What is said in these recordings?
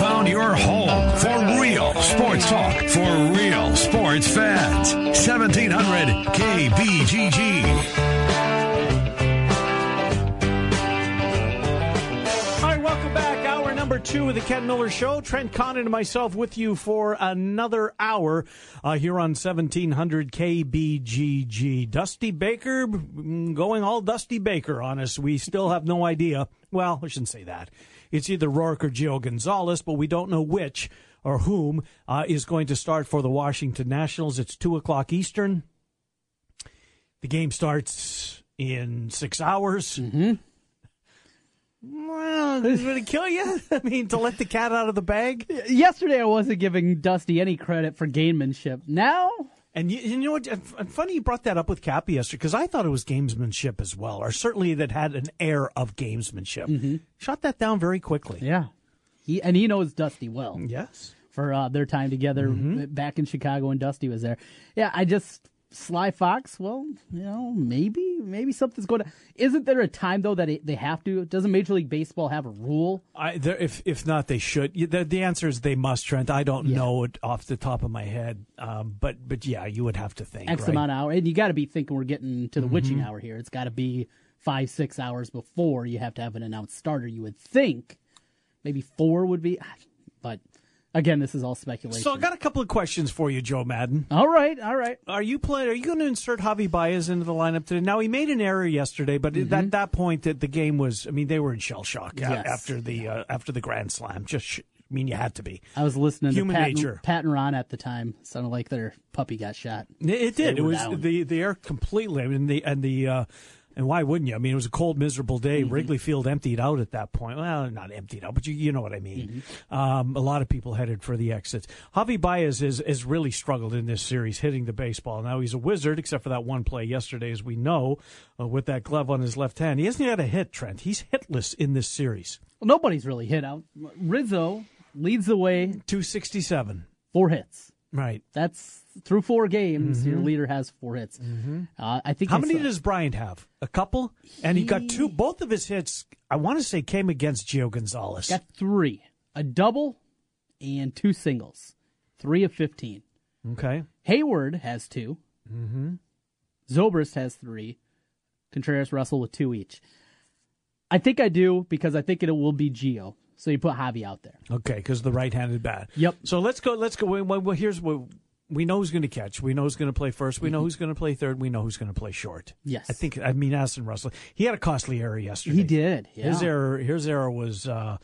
Found your home for real sports talk for real sports fans. 1700 KBGG. All right, welcome back. Hour number two of the Ken Miller Show. Trent Connon and myself with you for another hour uh, here on 1700 KBGG. Dusty Baker mm, going all Dusty Baker on us. We still have no idea. Well, I shouldn't say that. It's either Roark or Gio Gonzalez, but we don't know which or whom uh, is going to start for the Washington Nationals. It's 2 o'clock Eastern. The game starts in six hours. Mm-hmm. Well, is it going to kill you? I mean, to let the cat out of the bag? Yesterday, I wasn't giving Dusty any credit for gamemanship. Now, And you, you know what? and- Funny you brought that up with Cappy yesterday because I thought it was gamesmanship as well, or certainly that had an air of gamesmanship. Shot that down very quickly. yeah, he and he knows Dusty well Yes. for uh, their time together back in Chicago when Dusty was there. Yeah, I just Sly Fox. Well, you know, maybe maybe something's going to. Isn't there a time though that it, they have to? Doesn't Major League Baseball have a rule? I, there, if if not, they should. The, the answer is they must, Trent. I don't Yeah. know it off the top of my head, um, but but yeah, you would have to think. X right? amount of hour, and you got to be thinking we're getting to the witching hour here. It's got to be five six hours before you have to have an announced starter. You would think maybe four would be, but again, this is all speculation. So I got a couple of questions for you, Joe Maddon. all right, all right. Are you playing? Are you going to insert Javi Baez into the lineup today? Now he made an error yesterday, but at that point, that the game was. I mean, they were in shell shock Yes. after the uh, after the grand slam. Just, sh- I mean, you had to be. I was listening Human to Pat, nature. Pat and Ron at the time. Sounded like their puppy got shot. It, it did. They It was down. the the air completely. I mean, the and the. Uh, and why wouldn't you? I mean, it was a cold, miserable day. Mm-hmm. Wrigley Field emptied out at that point. Well, not emptied out, but you, you know what I mean. Mm-hmm. Um, a lot of people headed for the exits. Javi Baez has, has really struggled in this series hitting the baseball. Now, he's a wizard, except for that one play yesterday, as we know, uh, with that glove on his left hand. He hasn't had a hit, Trent. He's hitless in this series. Well, nobody's really hit out. Rizzo leads the way, 267. four hits. Right. That's through four games. Your leader has four hits. Uh, I think. Mm-hmm. How many does Bryant have? A couple? And he, got two. Both of his hits, I want to say, came against Gio Gonzalez. Got three, a double, and two singles. Three of fifteen. Okay. Hayward has 2 Mm-hmm. Zobrist has three. Contreras Russell with two each. I think I do because I think it will be Gio. So you put Javi out there. Okay, because the right-handed bat. Yep. So let's go. Let's go. Well, here's what we know who's going to catch. We know who's going to play first. We know who's going to play third. We know who's going to play short. Mm-hmm. Yes. I think. I mean, Addison Russell. He had a costly error yesterday. He did. Yeah. His error. His error was. Uh,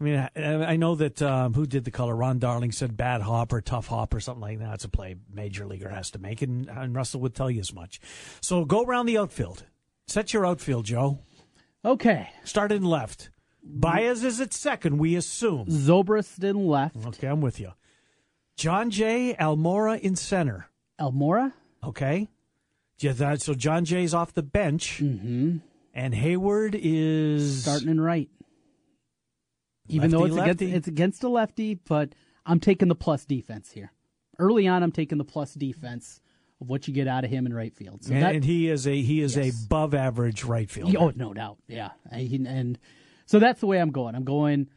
I mean, I, I know that um, who did the color? Ron Darling said bad hop or tough hop or something like that. It's a play major leaguer has to make, and, and Russell would tell you as much. So go around the outfield. Set your outfield, Joe. Okay. Start in left. Baez is at second, we assume. Zobrist in left. Okay, I'm with you. Jon Jay Almora in center. Almora. Okay. So Jon Jay's off the bench. Mm-hmm. And Hayward is starting in right. Even though it's Lefty, against lefty. it's against a lefty, but I'm taking the plus defense here. Early on, I'm taking the plus defense of what you get out of him in right field. So and, that, and he is a he is Yes. a above average right fielder. oh, no doubt, yeah. He- and so that's the way I'm going. I'm going.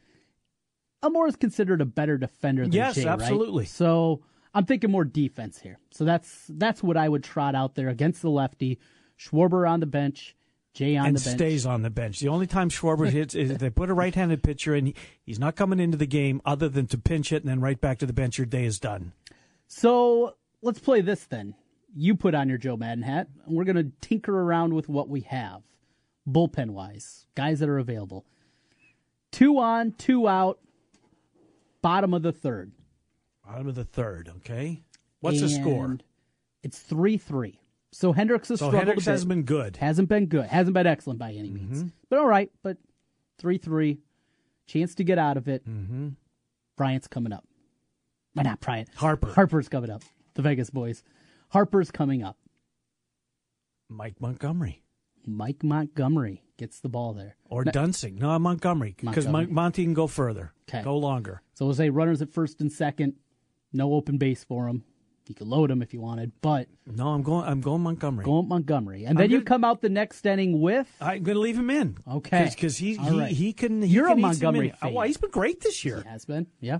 Almora is considered a better defender than Yes, Jay, right? absolutely. So I'm thinking more defense here. So that's that's what I would trot out there against the lefty. Schwarber on the bench, Jay on and the bench. stays on the bench. The only time Schwarber hits is if they put a right-handed pitcher in. He, he's not coming into the game other than to pinch it and then right back to the bench. Your day is done. So let's play this then. You put on your Joe Maddon hat, and we're going to tinker around with what we have, bullpen wise, guys that are available. Two on, two out, bottom of the third. Bottom of the third. Okay. What's the score? It's three three. So Hendricks has So struggled Hendricks has been good. hasn't been good, hasn't been excellent by any means, but all right. But three three, chance to get out of it. Mm-hmm. Bryant's coming up. But not Bryant. Harper. Harper's coming up. The Vegas boys. Harper's coming up. Mike Montgomery Mike Montgomery gets the ball there. or Duensing. No, Montgomery because Montgomery. Monty can go further, 'Kay. go longer. So we'll say runners at first and second. No open base for him. You could load him if you wanted, but No, I'm going. I'm going Montgomery. go with Montgomery. And then you come out the next inning with I'm going to leave him in. Okay. because he he, right. he can. He You're can a Montgomery. Oh, well, he's been great this year. He has been. Yeah.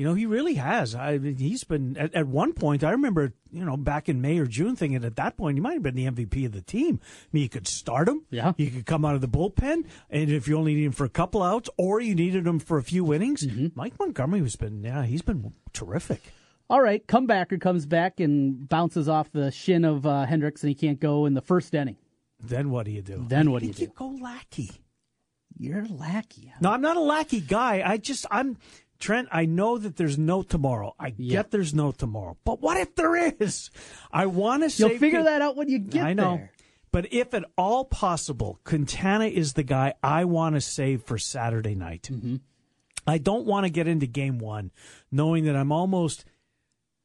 You know, he really has. I mean, he's been at, at one point. I remember, you know, back in May or June, thinking at that point he might have been the MVP of the team. I mean, you could start him. Yeah. You could come out of the bullpen, and if you only need him for a couple outs, or you needed him for a few innings, Mm-hmm. Mike Montgomery has been. Yeah, he's been terrific. All right, comebacker comes back and bounces off the shin of uh, Hendricks, and he can't go in the first inning. Then what do you do? Then what do you do? go lackey. You're lackey. No, I'm not a lackey guy. I just I'm Trent. I know that there's no tomorrow. I Yeah. get there's no tomorrow, but what if there is? I want to. Save. You'll figure that out when you get I know. there. But if at all possible, Quintana is the guy I want to save for Saturday night. Mm-hmm. I don't want to get into game one knowing that I'm almost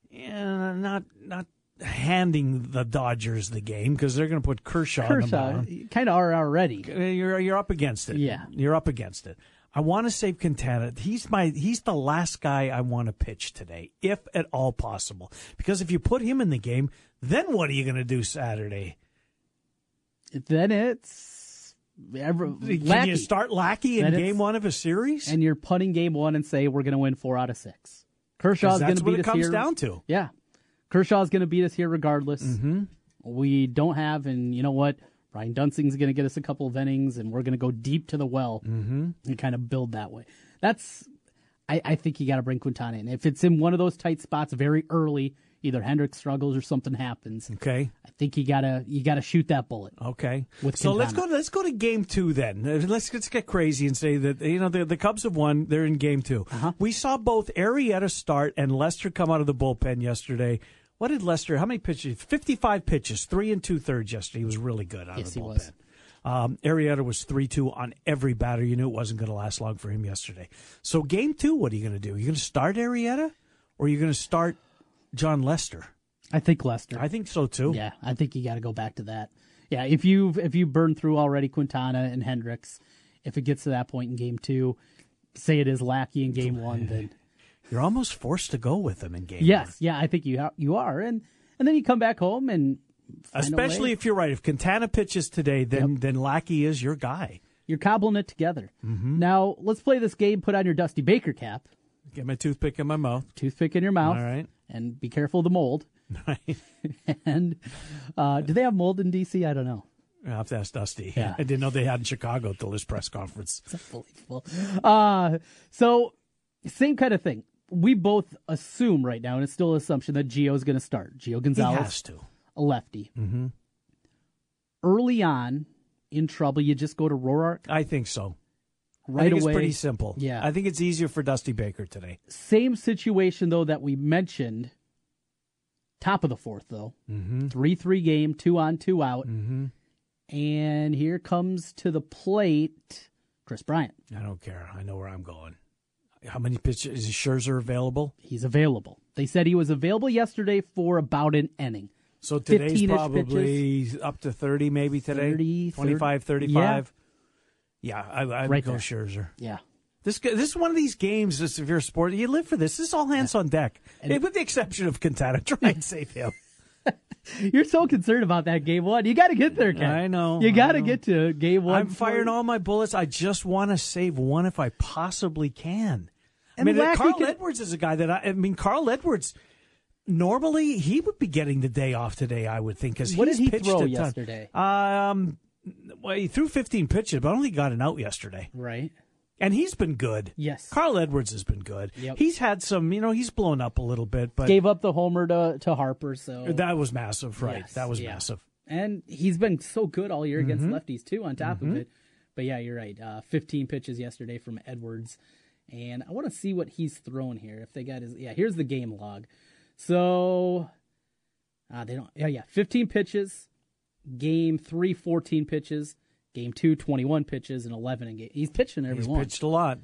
yeah, not not handing the Dodgers the game because they're going to put Kershaw, on the Kershaw mound. kind of are already. You're you're up against it. Yeah. you're up against it. I want to save Quintana. He's my he's the last guy I want to pitch today, if at all possible. Because if you put him in the game, then what are you going to do Saturday? Then it's every, Can lackey. you start Lackey in Then game one of a series? and you're punting game one and say we're going to win four out of six. Kershaw's going that's to what beat it us comes here. down to. Yeah, Kershaw's going to beat us here regardless. Mm-hmm. We don't have, and you know what? Brian Duensing's going to get us a couple of innings, and we're going to go deep to the well mm-hmm. and kind of build that way. That's, I, I think you got to bring Quintana in. If it's in one of those tight spots very early, either Hendricks struggles or something happens. Okay. I think you gotta you gotta shoot that bullet. Okay. With so let's go. To, let's go to game two then. Uh, Let's let's get crazy and say that you know the the Cubs have won. They're in game 2 Uh-huh. We saw both Arrieta start and Lester come out of the bullpen yesterday. What did Lester? How many pitches? Fifty-five pitches, three and two thirds yesterday. He was really good out Yes, of the he bullpen. was. Um, Arrieta was three two on every batter. You knew it wasn't going to last long for him yesterday. So game two, what are you going to do? Are you going to start Arrieta, or are you going to start Jon Lester? I think Lester. I think so too. Yeah, I think you got to go back to that. Yeah, if you if you burn through already Quintana and Hendricks, if it gets to that point in game two, say it is Lackey in game one, then You're almost forced to go with them in game. one. yes, yeah, I think you ha- you are, and and then you come back home and Especially if you're right. If Quintana pitches today, then then Lackey is your guy. you're cobbling it together. Mm-hmm. Now let's play this game. Put on your Dusty Baker cap, Get my toothpick in my mouth. toothpick in your mouth, All right. and be careful of the mold. Right. and uh, do they have mold in DC? I don't know. I have to ask Dusty. Yeah. I didn't know they had in Chicago till this press conference. it's Unbelievable. Uh, so same kind of thing. We both assume right now, and it's still an assumption that Gio is going to start. Gio He Gonzalez, has to. a lefty. Mm-hmm. Early on, in trouble, you just go to Roark I think so. right I think away. it's pretty simple. Yeah. I think it's easier for Dusty Baker today. Same situation though that we mentioned. Top of the fourth though, Mm-hmm. three three game, two on, two out, mm-hmm. and here comes to the plate Kris Bryant. I don't care. I know where I'm going. How many pitches? Is Scherzer available? He's available. They said he was available yesterday for about an inning. So today's 15-ish probably up to 30 maybe today. 30, 25, 35. Yeah, I, I would Right go there. Scherzer. Yeah. This this is one of these games. This, if you're a sport, you live for this. This is all hands on deck, Eh, with the exception of Quintana. Try and save him. You're so concerned about that game one. You got to get there, Ken. I know, You got to get to game one. I'm firing all my bullets. I just want to save one if I possibly can. And I mean, Carl could- Edwards is a guy that I, I mean, Carl Edwards. Normally, he would be getting the day off today. I would think because What did he pitched throw yesterday? Um, well, he threw 15 pitches, but only got an out yesterday. Right. And he's been good. Yes. Carl Edwards has been good. Yep. He's had some, you know, he's blown up a little bit, but Gave up the homer to, to Harper, so. that was massive, right? Yes, that was yeah. massive. And he's been so good all year against Mm-hmm. lefties, too, on top of it. But yeah, you're right. Uh, 15 pitches yesterday from Edwards. And I want to see what he's thrown here. If they got his. Yeah, here's the game log. So. Uh, they don't. Yeah, yeah. 15 pitches. Game three, 14 pitches. Game two, 21 pitches, and 11 in game. He's pitching every He's one. pitched a lot.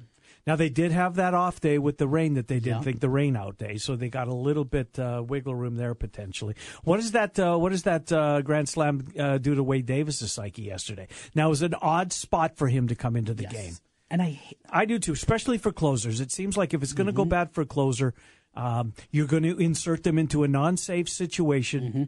Now they did have that off day with the rain that they didn't Yeah. think the rain out day, so they got a little bit uh, wiggle room there potentially. What is that? Uh, what does that uh, Grand Slam uh, do to Wade Davis's psyche yesterday? Now it was an odd spot for him to come into the Yes. game. And I I do too, especially for closers. It seems like if it's going to Mm-hmm. go bad for a closer, um, you're going to insert them into a non-safe situation. Mm-hmm.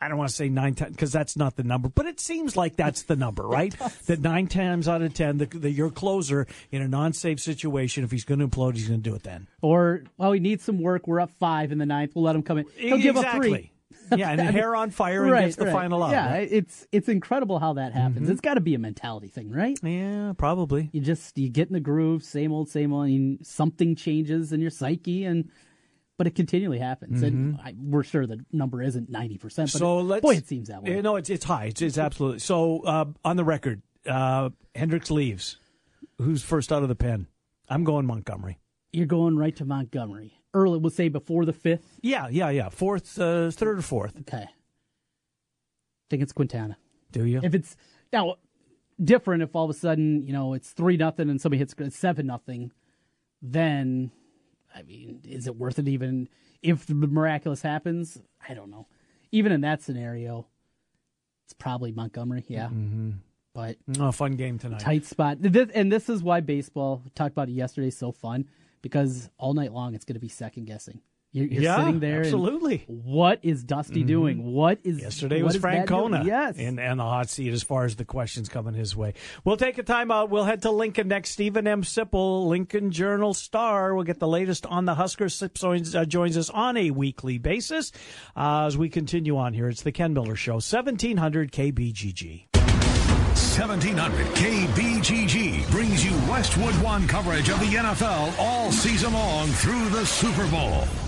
I don't want to say nine times because that's not the number, but it seems like that's the number, right? that nine times out of ten, the, the, your closer in a non-safe situation, if he's going to implode, he's going to do it then. or well, he needs some work. We're up five in the ninth. We'll let him come in. He'll give up three. yeah, and hair on fire and right, gets the right. final out. Yeah, right? Mm-hmm. it's it's incredible how that happens. It's got to be a mentality thing, right? yeah, probably. You just you get in the groove, same old, same old. And something changes in your psyche, and but it continually happens. And I, we're sure the number isn't ninety percent. But Mm-hmm. So it- let's. boy, it seems that way. Yeah, no, it's it's high. It's, it's absolutely. So uh, on the record, uh, Hendricks leaves. Who's first out of the pen? I'm going Montgomery. You're going right to Montgomery. Early, we'll say before the fifth. Yeah, yeah, yeah. Fourth, uh, third or fourth. Okay. I think it's Quintana. Do you? If it's now different, if all of a sudden you know it's three nothing and somebody hits seven nothing, then I mean, is it worth it? Even if the miraculous happens, I don't know. Even in that scenario, it's probably Montgomery. Yeah, Mm-hmm. but oh, fun game tonight. tight spot. This, and this is why baseball talked about it yesterday so fun because all night long it's going to be second guessing. You're, you're yeah, sitting there. and absolutely. what is Dusty doing? What is Yesterday what was is that doing? Francona. Yes, And, and the hot seat as far as the questions coming his way. We'll take a timeout. We'll head to Lincoln next. Steven M. Sipple, Lincoln Journal Star. We'll get the latest on the Huskers. Sip joins, uh, joins us on a weekly basis uh, as we continue on here. It's the Ken Miller Show, 1700 KBGG. 1700 KBGG brings you Westwood One coverage of the NFL all season long through the Super Bowl.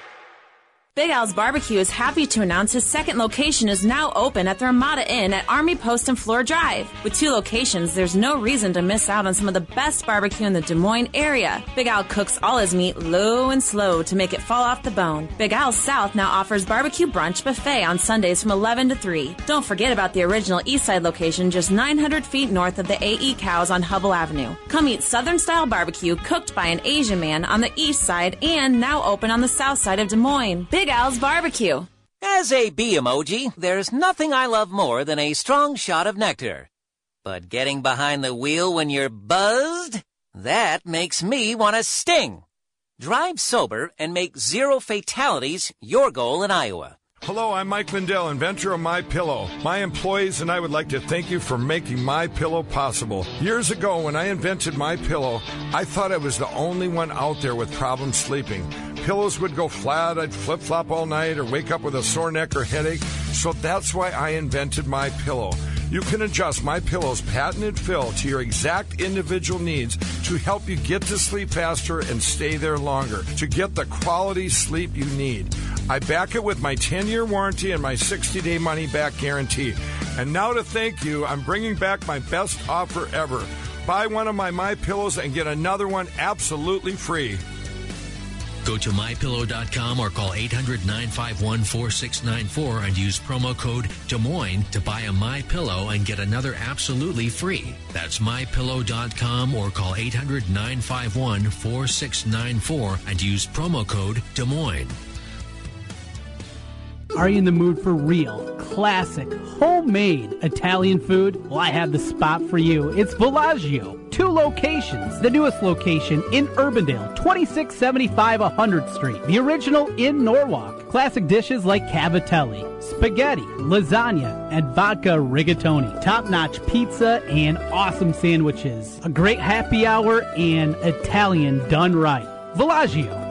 Big Al's Barbecue is happy to announce his second location is now open at the Ramada Inn at Army Post and Fleur Drive. With two locations, there's no reason to miss out on some of the best barbecue in the Des Moines area. Big Al cooks all his meat low and slow to make it fall off the bone. Big Al's South now offers barbecue brunch buffet on Sundays from 11 to 3. Don't forget about the original Eastside location just 900 feet north of the AE Cows on Hubbell Avenue. Come eat Southern style barbecue cooked by an Asian man on the east side and now open on the south side of Des Moines. Big Al's Barbecue. As a bee emoji, there's nothing I love more than a strong shot of nectar. But getting behind the wheel when you're buzzed? That makes me want to sting. Drive sober and make zero fatalities your goal in Iowa. Hello, I'm Mike Lindell, inventor of My Pillow. My employees and I would like to thank you for making My Pillow possible. Years ago, when I invented My Pillow, I thought I was the only one out there with problems sleeping. Pillows would go flat, I'd flip flop all night, or wake up with a sore neck or headache. So that's why I invented My Pillow. You can adjust My Pillow's patented fill to your exact individual needs to help you get to sleep faster and stay there longer to get the quality sleep you need. I back it with my 10 year warranty and my 60 day money back guarantee. And now to thank you, I'm bringing back my best offer ever. Buy one of my My Pillows and get another one absolutely free. Go to mypillow.com or call 800 951 4694 and use promo code Des Moines to buy a My Pillow and get another absolutely free. That's mypillow.com or call 800 951 4694 and use promo code Des Moines. Are you in the mood for real, classic, homemade Italian food? Well, I have the spot for you. It's Villaggio. Two locations. The newest location in Urbandale, 2675 100th Street. The original in Norwalk. Classic dishes like cavatelli, spaghetti, lasagna, and vodka rigatoni. Top notch pizza and awesome sandwiches. A great happy hour and Italian done right. Villaggio.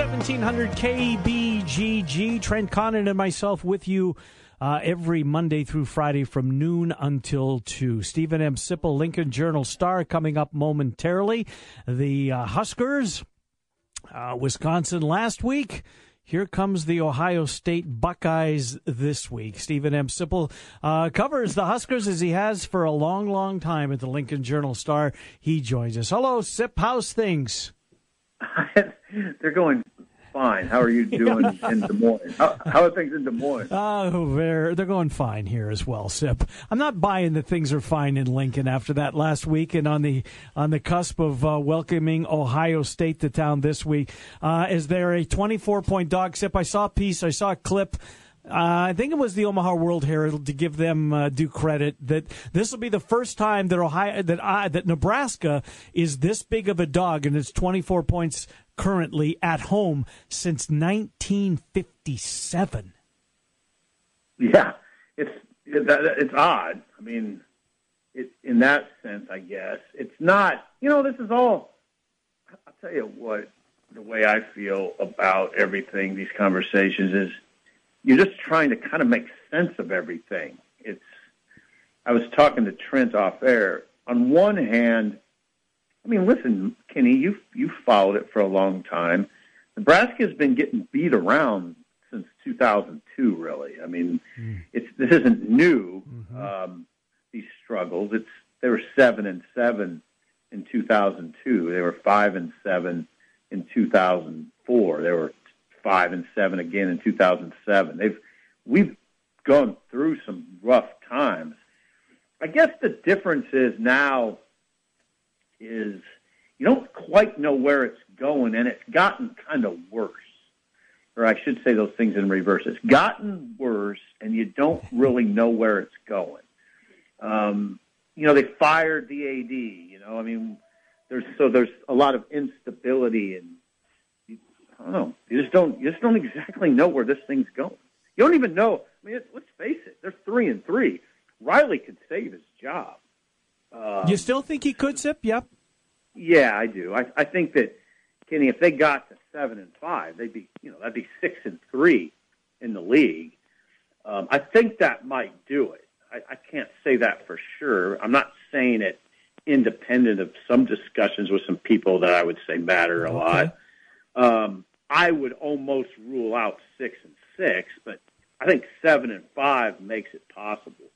1700 KBGG. Trent Connon and myself with you uh, every Monday through Friday from noon until 2. Steven M. Sipple, Lincoln Journal Star, coming up momentarily. The uh, Huskers, uh, Wisconsin last week. Here comes the Ohio State Buckeyes this week. Steven M. Sipple uh, covers the Huskers as he has for a long, long time at the Lincoln Journal Star. He joins us. Hello, Sip. How's things? They're going fine. How are you doing in Des Moines? How, how are things in Des Moines? Oh, they're they're going fine here as well, Sip. I'm not buying that things are fine in Lincoln after that last week and on the on the cusp of uh, welcoming Ohio State to town this week. Uh, is there a 24 point dog? Sip. I saw a piece. I saw a clip. Uh, I think it was the Omaha World Herald to give them uh, due credit that this will be the first time that Ohio that I, that Nebraska is this big of a dog and it's 24 points currently at home since 1957. Yeah, it's it's odd. I mean, it, in that sense, I guess it's not. You know, this is all. I'll tell you what. The way I feel about everything, these conversations is, you're just trying to kind of make sense of everything. It's. I was talking to Trent off air. On one hand, I mean, listen, Kenny, you you followed it for a long time. Nebraska has been getting beat around since 2002. Really, I mean, mm. it's this isn't new. Mm-hmm. Um, these struggles. It's they were seven and seven in 2002. They were five and seven in 2004. They were five and seven again in 2007. They've we've gone through some rough times. I guess the difference is now is you don't quite know where it's going, and it's gotten kind of worse. or I should say those things in reverse. It's gotten worse, and you don't really know where it's going. Um, you know, they fired the AD. You know, I mean, there's so there's a lot of instability, and I don't know. You just don't you just don't exactly know where this thing's going. You don't even know. I mean, let's face it. They're three and three. Riley could save his job. Um, you still think he could sip? Yep. yeah, I do. I, I think that Kenny, if they got to seven and five, they'd be, you know, that'd be six and three in the league. Um, I think that might do it. I, I can't say that for sure. I'm not saying it independent of some discussions with some people that I would say matter a lot. Um, I would almost rule out six and six, but I think seven and five makes it possible.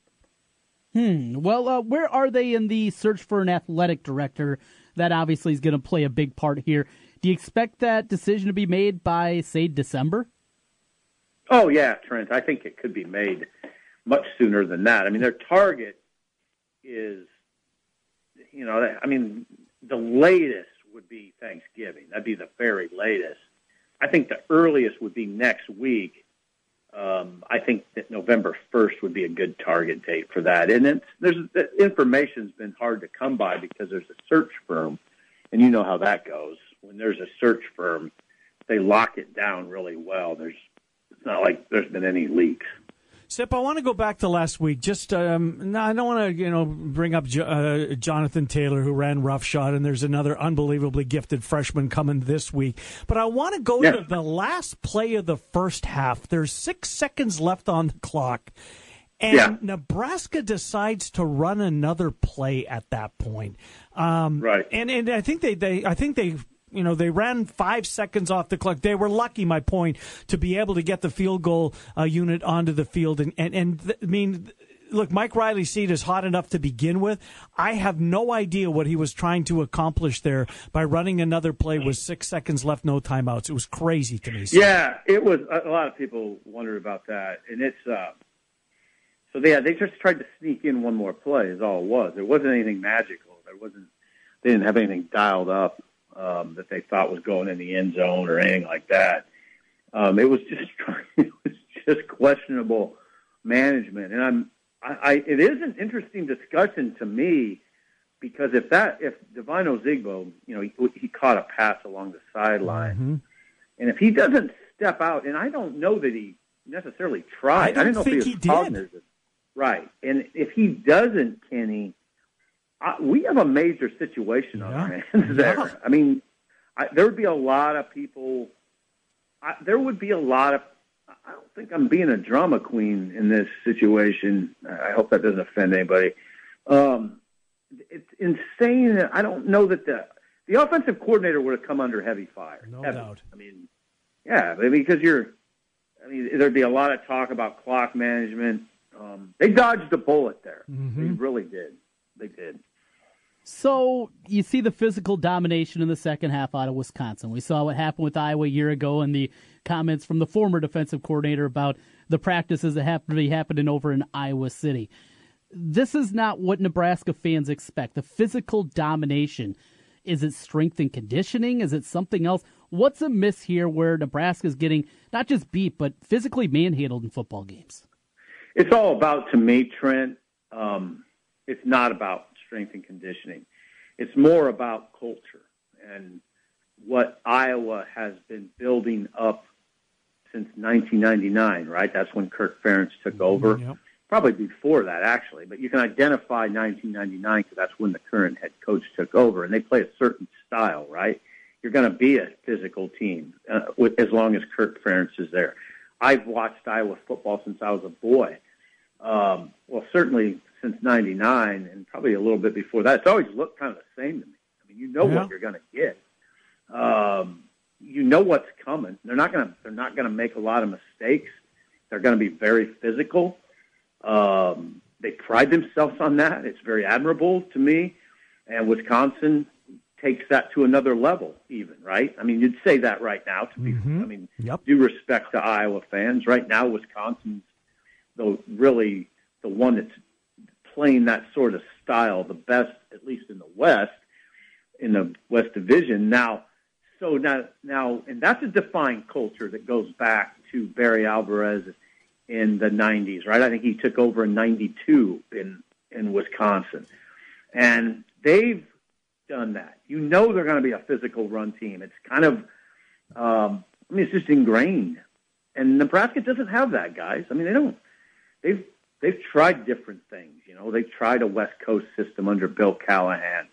Hmm. Well, uh, where are they in the search for an athletic director? That obviously is going to play a big part here. Do you expect that decision to be made by, say, December? Oh yeah, Trent. I think it could be made much sooner than that. I mean, their target is, you know, I mean, the latest would be Thanksgiving. That'd be the very latest. I think the earliest would be next week. Um, I think that November first would be a good target date for that. And it's, there's the information's been hard to come by because there's a search firm, and you know how that goes. When there's a search firm, they lock it down really well. There's it's not like there's been any leaks. Sip, I want to go back to last week. Just, um, no, I don't want to, you know, bring up Jo- uh, Jonathan Taylor, who ran roughshod, and there's another unbelievably gifted freshman coming this week. But I want to go Yeah. to the last play of the first half. There's six seconds left on the clock, and Yeah. Nebraska decides to run another play at that point. Um, right. And and I think they, they I think they you know they ran five seconds off the clock. They were lucky, my point, to be able to get the field goal uh, unit onto the field. And and, and th- I mean. Look, Mike Riley's seat is hot enough to begin with. I have no idea what he was trying to accomplish there by running another play with six seconds left, no timeouts. It was crazy to me. Yeah, it was. A lot of people wondered about that, and it's. Uh, so they they just tried to sneak in one more play. Is all it was. There wasn't anything magical. There wasn't. They didn't have anything dialed up um, that they thought was going in the end zone or anything like that. Um, it was just it was just questionable management, and I'm. I, I it is an interesting discussion to me because if that if Devine Ozigbo, you know, he, he caught a pass along the sideline. And if he doesn't step out, and I don't know that he necessarily tried. I don't didn't know think if he he was did. Right. And if he doesn't, Kenny, I, we have a major situation on our hands there. I mean, I, there would be a lot of people. I, there would be a lot of. I don't think I'm being a drama queen in this situation. I hope that doesn't offend anybody. Um, it's insane. I don't know that the the offensive coordinator would have come under heavy fire. No Heavy. doubt. I mean, yeah, because you're. I mean, there'd be a lot of talk about clock management. Um, they dodged a bullet there. They really did. They did. So you see the physical domination in the second half out of Wisconsin. We saw what happened with Iowa a year ago, and the comments from the former defensive coordinator about the practices that happen to be happening over in Iowa City. This is not what Nebraska fans expect. The physical domination. Is it strength and conditioning? Is it something else? What's amiss here where Nebraska is getting not just beat, but physically manhandled in football games? It's all about, to me, Trent, um, it's not about strength and conditioning. It's more about culture and what Iowa has been building up since 1999, right? That's when Kirk Ferentz took over. Probably before that, actually. But you can identify 1999 because that's when the current head coach took over. And they play a certain style, right? You're going to be a physical team uh, with, as long as Kirk Ferentz is there. I've watched Iowa football since I was a boy. Um, well, certainly since '99, and probably a little bit before that. It's always looked kind of the same to me. I mean, you know Yeah. what you're going to get. Um, you know what's coming. They're not going to. They're not going to make a lot of mistakes. They're going to be very physical. Um, they pride themselves on that. It's very admirable to me. And Wisconsin takes that to another level, even right. I mean, you'd say that right now. To be, I mean, yep. due respect to Iowa fans, right now Wisconsin's the really the one that's playing that sort of style the best, at least in the West, in the West Division. Now, so now, now, and that's a defined culture that goes back to Barry Alvarez in the '90s, right? I think he took over in '92 in in Wisconsin, and they've done that. You know they're going to be a physical run team. It's kind of, um, I mean, it's just ingrained. And Nebraska doesn't have that, guys. I mean, they don't. They've they've tried different things. You know, they've tried a West Coast system under Bill Callahan.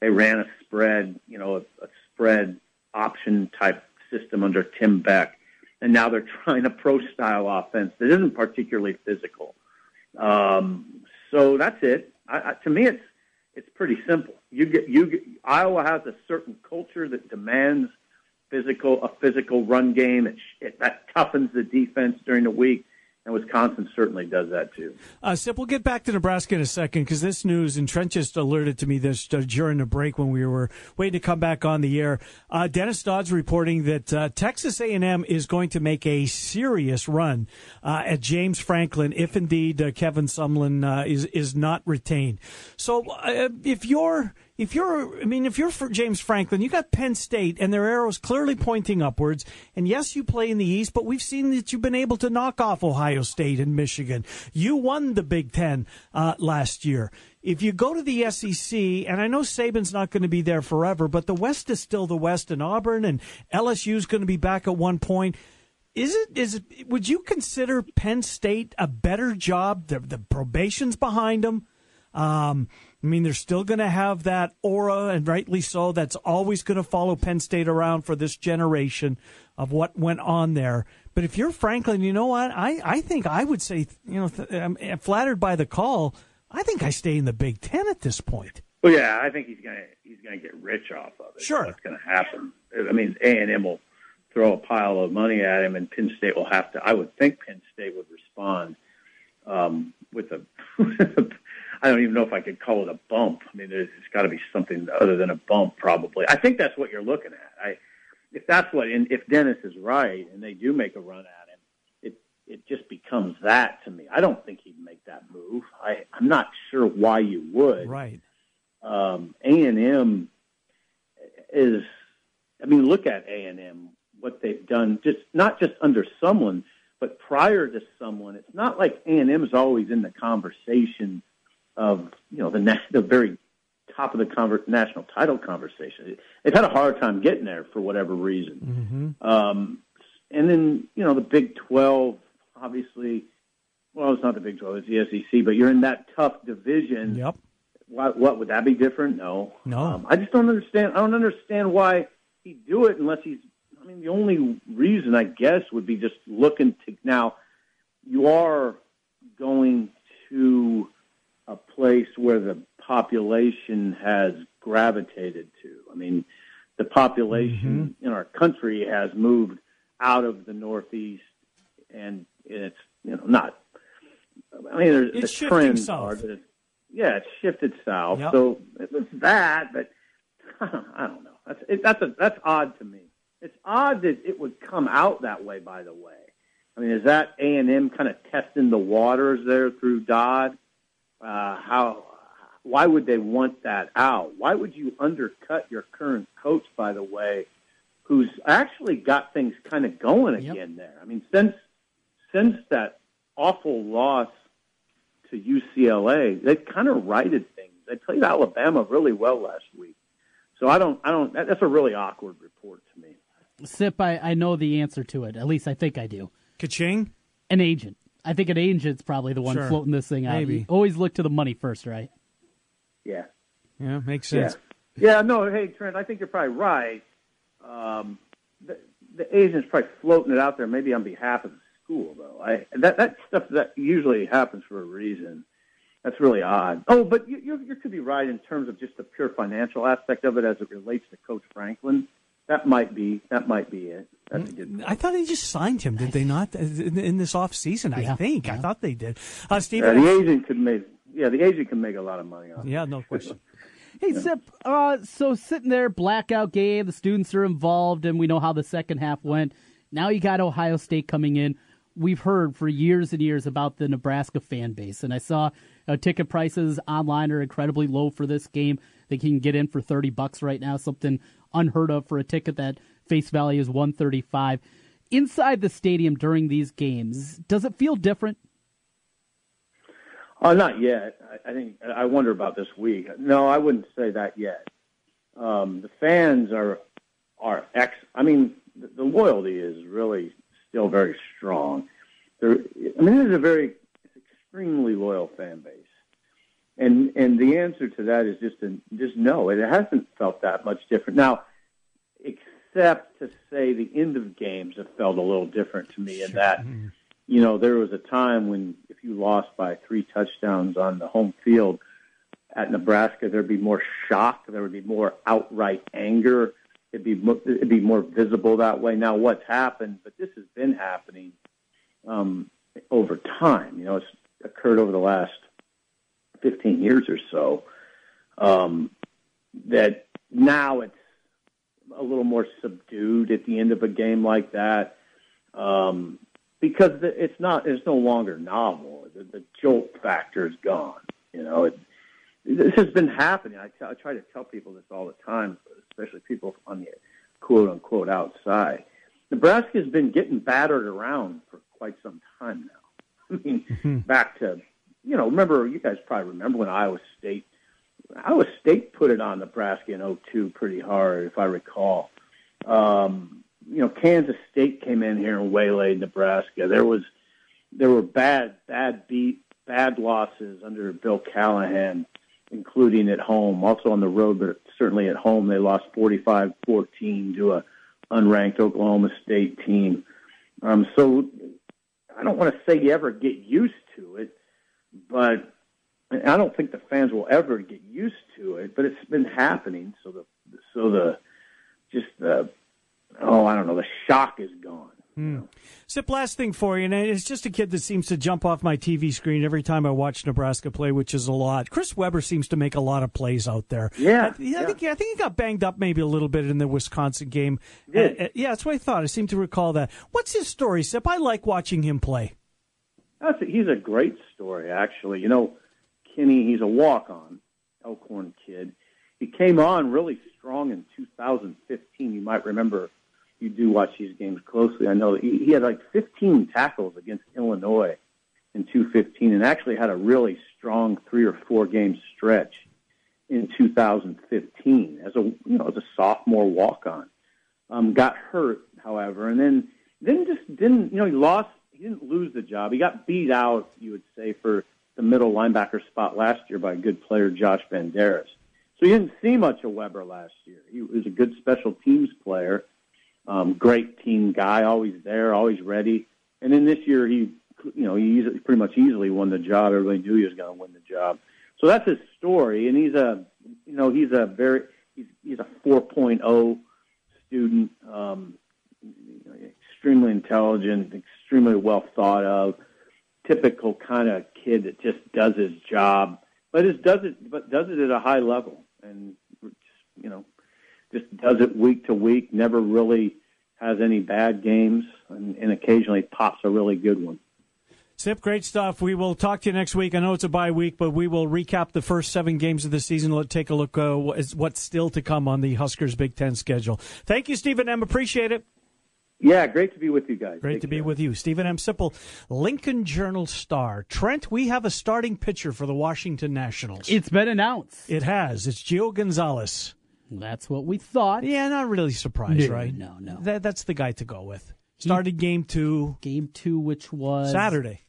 They ran a spread, you know, a, a spread option type system under Tim Beck, and now they're trying a pro style offense that isn't particularly physical. Um, so that's it. I, I, to me, it's it's pretty simple. You get you get, Iowa has a certain culture that demands physical a physical run game. It, it that toughens the defense during the week, and Wisconsin certainly does that too. Uh, Sip, we'll get back to Nebraska in a second because this news, and Trent just alerted to me this uh, during the break when we were waiting to come back on the air. Uh, Dennis Dodd's reporting that uh, Texas A&M is going to make a serious run uh, at James Franklin if indeed uh, Kevin Sumlin uh, is is not retained. So if you're if you're, I mean, if you're for James Franklin, you got Penn State and their arrows clearly pointing upwards. And yes, you play in the East, but we've seen that you've been able to knock off Ohio State and Michigan. You won the Big Ten uh, last year. If you go to the SEC, and I know Saban's not going to be there forever, but the West is still the West, and Auburn and LSU's going to be back at one point. Is it? Is it? Would you consider Penn State a better job? The, the probation's behind them. Um, I mean, they're still going to have that aura, and rightly so. That's always going to follow Penn State around for this generation of what went on there. But if you're Franklin, you know what? I, I think I would say, you know, th- I'm flattered by the call. I think I stay in the Big Ten at this point. Well, yeah, I think he's gonna he's gonna get rich off of it. Sure, that's gonna happen. I mean, A and M will throw a pile of money at him, and Penn State will have to. I would think Penn State would respond um, with a. I don't even know if I could call it a bump. I mean, there's, it's got to be something other than a bump, probably. I think that's what you're looking at. I, if that's what, and if Dennis is right, and they do make a run at him, it it just becomes that to me. I don't think he'd make that move. I I'm not sure why you would. Right. Um, A and M is, I mean, look at A and M what they've done. Just not just under Sumlin, but prior to Sumlin. It's not like A and M is always in the conversation of you know the na- the very top of the conver- national title conversation. They've had a hard time getting there for whatever reason. Mm-hmm. Um, and then you know the Big Twelve, obviously. Well, it's not the Big Twelve; it's the SEC. But you're in that tough division. Yep. What, what would that be different? No. No. Um, I just don't understand. I don't understand why he'd do it unless he's. I mean, the only reason I guess would be just looking to now. You are going to a place where the population has gravitated to. I mean, the population mm-hmm. in our country has moved out of the Northeast, and it's you know not. I mean, there's, It's the trends south. are that it's, yeah, it's shifted south. Yep. So it's that, but I don't know. That's it, that's a, that's odd to me. It's odd that it would come out that way. By the way, I mean, is that A and M kind of testing the waters there through Dodd? Uh, how? Why would they want that out? Why would you undercut your current coach? By the way, who's actually got things kind of going again there. I mean, since since that awful loss to UCLA, they've kind of righted things. They played Alabama really well last week. So I don't, I don't. That, that's a really awkward report to me. Sip, I, I know the answer to it. At least I think I do. Kaching? An agent. I think an agent's probably the one Sure. floating this thing out. Maybe. You always look to the money first, right? Yeah. Yeah, makes Yeah. sense. Yeah. No. Hey, Trent, I think you're probably right. Um, the, the agent's probably floating it out there, maybe on behalf of the school, though. I that that stuff that usually happens for a reason. That's really odd. Oh, but you, you, you could be right in terms of just the pure financial aspect of it as it relates to Coach Franklin. That might be that might be it. That's a good. I thought they just signed him, did they not? In, in this off season, I think. I thought they did. Uh, Yeah, Steven, the agent could make. Yeah, the agent can make a lot of money off. it. yeah, no question. Hey, Sip, uh, so sitting there, blackout game, the students are involved, and we know how the second half went. Now you got Ohio State coming in. We've heard for years and years about the Nebraska fan base, and I saw uh, ticket prices online are incredibly low for this game. Think he can get in for 30 bucks right now, something unheard of for a ticket that face value is 135. Inside the stadium during these games, does it feel different? Oh, not yet. I, I think I wonder about this week. No, I wouldn't say that yet. Um, the fans are are ex. I mean, the, the loyalty is really still very strong. There, I mean, it is a very it's extremely loyal fan base, and and the answer to that is just just no. It hasn't felt that much different now, except to say the end of games have felt a little different to me in that you know, there was a time when if you lost by three touchdowns on the home field at Nebraska, there'd be more shock. There would be more outright anger. It'd be mo- it'd be more visible that way. Now, what's happened? But this has been happening um, over time. You know, it's occurred over the last 15 years or so. Um, that now it's a little more subdued at the end of a game like that. Um, because the, it's not it's no longer novel. The, the jolt factor is gone. You know, it, this has been happening. I, t- I try to tell people this all the time, especially people on the quote unquote outside. Nebraska has been getting battered around for quite some time now. I mean, back to you know, remember you guys probably remember when Iowa State Iowa State put it on Nebraska in 02 pretty hard, if I recall. Um, you know, Kansas State came in here and waylaid Nebraska. There was there were bad bad beat bad losses under Bill Callahan, including at home, also on the road, but certainly at home they lost 45-14 to a unranked Oklahoma State team. Um, so I don't want to say you ever get used to it, but I don't think the fans will ever get used to it. But it's been happening, so the so the just the oh I don't know the shock is gone. Hmm. Sip, last thing for you, and it's just a kid that seems to jump off my TV screen every time I watch Nebraska play, which is a lot. Chris Weber seems to make a lot of plays out there. Yeah, I, I think I think he got banged up maybe a little bit in the Wisconsin game. did. Uh, uh, yeah, that's what I thought. I seem to recall that. What's his story, Sip? I like watching him play. That's a, he's a great story, actually. You know, Kenny, he's a walk-on Elkhorn kid. He came on really strong in 2015. You might remember. You do watch these games closely. I know he, he had like 15 tackles against Illinois in 2015, and actually had a really strong three or four game stretch in 2015 as a you know as a sophomore walk-on. Um, got hurt, however, and then then just didn't you know he lost. He didn't lose the job. He got beat out, you would say, for the middle linebacker spot last year by a good player, Josh Banderas. So you didn't see much of Weber last year. He was a good special teams player, um, great team guy, always there, always ready. And then this year, he, you know, he easily, pretty much easily won the job. Everybody knew he was going to win the job. So that's his story. And he's a, you know, he's a very, he's, he's a 4.0 student, um, extremely intelligent, extremely well thought of, typical kind of kid that just does his job, but is does it, but does it at a high level, and you know, just does it week to week. Never really has any bad games, and, and occasionally pops a really good one. Sip, great stuff. We will talk to you next week. I know it's a bye week, but we will recap the first seven games of the season. Let's take a look uh, what's still to come on the Huskers Big Ten schedule. Thank you, Steven M. Appreciate it. Yeah, great to be with you guys. Great Take to be with you. Steven M. Sipple, Lincoln Journal Star. Trent, we have a starting pitcher for the Washington Nationals. It's been announced. It has. It's Gio Gonzalez. That's what we thought. Yeah, not really surprised, No, right? no, no. That, that's the guy to go with. Started game two. Game two, which was Saturday.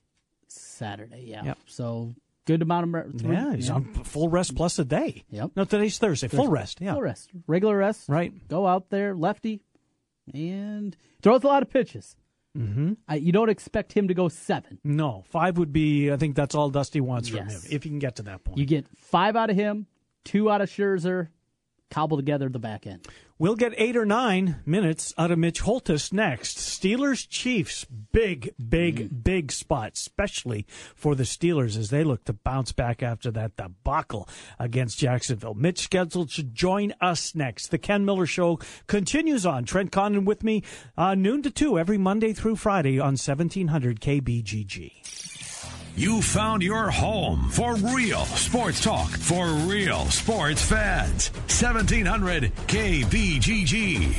Saturday, yeah. Yep. So good amount of mer- three- Yeah, he's on full rest plus a day. Yep. No, today's Thursday. Full rest. Yeah. Full rest. Regular rest. Right. Go out there, lefty, and throws a lot of pitches. Mm-hmm. I, you don't expect him to go seven. No, five would be. I think that's all Dusty wants from him, if he can get to that point. You get five out of him, two out of Scherzer, cobble together the back end. We'll get eight or nine minutes out of Mitch Holthus next. Steelers Chiefs, big, big, big spot, especially for the Steelers as they look to bounce back after that debacle against Jacksonville. Mitch scheduled to join us next. The Ken Miller Show continues on. Trent Condon with me, uh, noon to two every Monday through Friday on 1700 KBGG. You found your home for real sports talk for real sports fans. 1700 KBGG.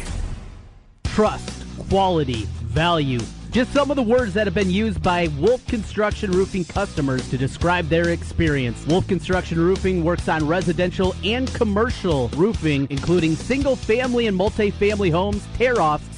Trust, quality, value. Just some of the words that have been used by Wolf Construction Roofing customers to describe their experience. Wolf Construction Roofing works on residential and commercial roofing, including single family and multi-family homes, tear offs,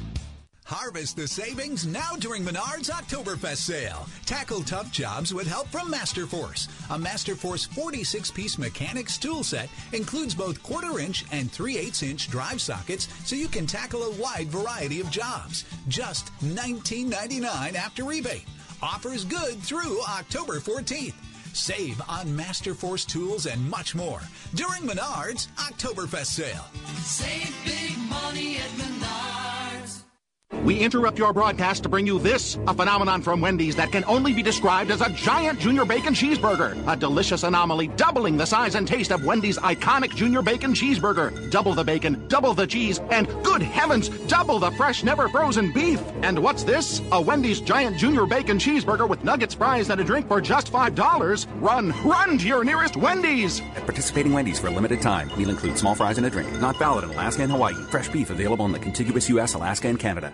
Harvest the savings now during Menard's Oktoberfest sale. Tackle tough jobs with help from Masterforce. A Masterforce 46 piece mechanics tool set includes both quarter inch and 3 8 inch drive sockets so you can tackle a wide variety of jobs. Just $19.99 after rebate. Offers good through October 14th. Save on Masterforce tools and much more during Menard's Oktoberfest sale. Save big money at Menards. We interrupt your broadcast to bring you this, a phenomenon from Wendy's that can only be described as a giant junior bacon cheeseburger. A delicious anomaly doubling the size and taste of Wendy's iconic junior bacon cheeseburger. Double the bacon, double the cheese, and good heavens, double the fresh, never frozen beef. And what's this? A Wendy's giant junior bacon cheeseburger with nuggets, fries, and a drink for just $5. Run, run to your nearest Wendy's. At participating Wendy's for a limited time, meal includes small fries and a drink. Not valid in Alaska and Hawaii. Fresh beef available in the contiguous U.S., Alaska, and Canada.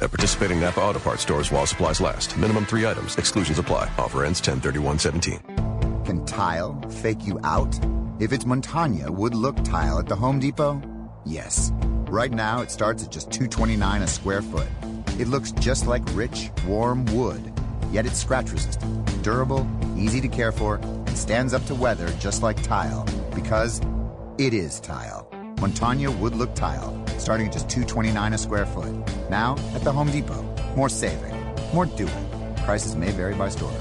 At participating Napa Auto Parts stores while supplies last. Minimum three items. Exclusions apply. Offer ends 10 17 Can tile fake you out? If it's Montana wood look tile at the Home Depot, yes. Right now it starts at just $2.29 a square foot. It looks just like rich, warm wood, yet it's scratch resistant, durable, easy to care for, and stands up to weather just like tile because it is tile. Montana wood look tile, starting at just $2.29 a square foot. Now at the Home Depot. More saving, more doing. Prices may vary by store.